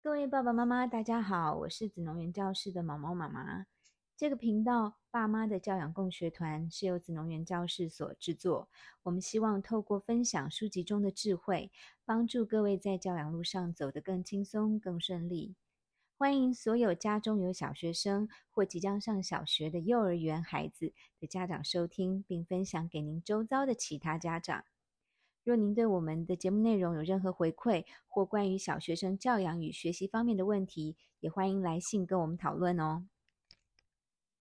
各位爸爸妈妈，大家好，我是子穠园教室的毛毛妈妈。这个频道“爸妈的教养共学团”是由子穠园教室所制作。我们希望透过分享书籍中的智慧，帮助各位在教养路上走得更轻松、更顺利。欢迎所有家中有小学生或即将上小学的幼儿园孩子的家长收听，并分享给您周遭的其他家长。若您对我们的节目内容有任何回馈，或关于小学生教养与学习方面的问题，也欢迎来信跟我们讨论哦。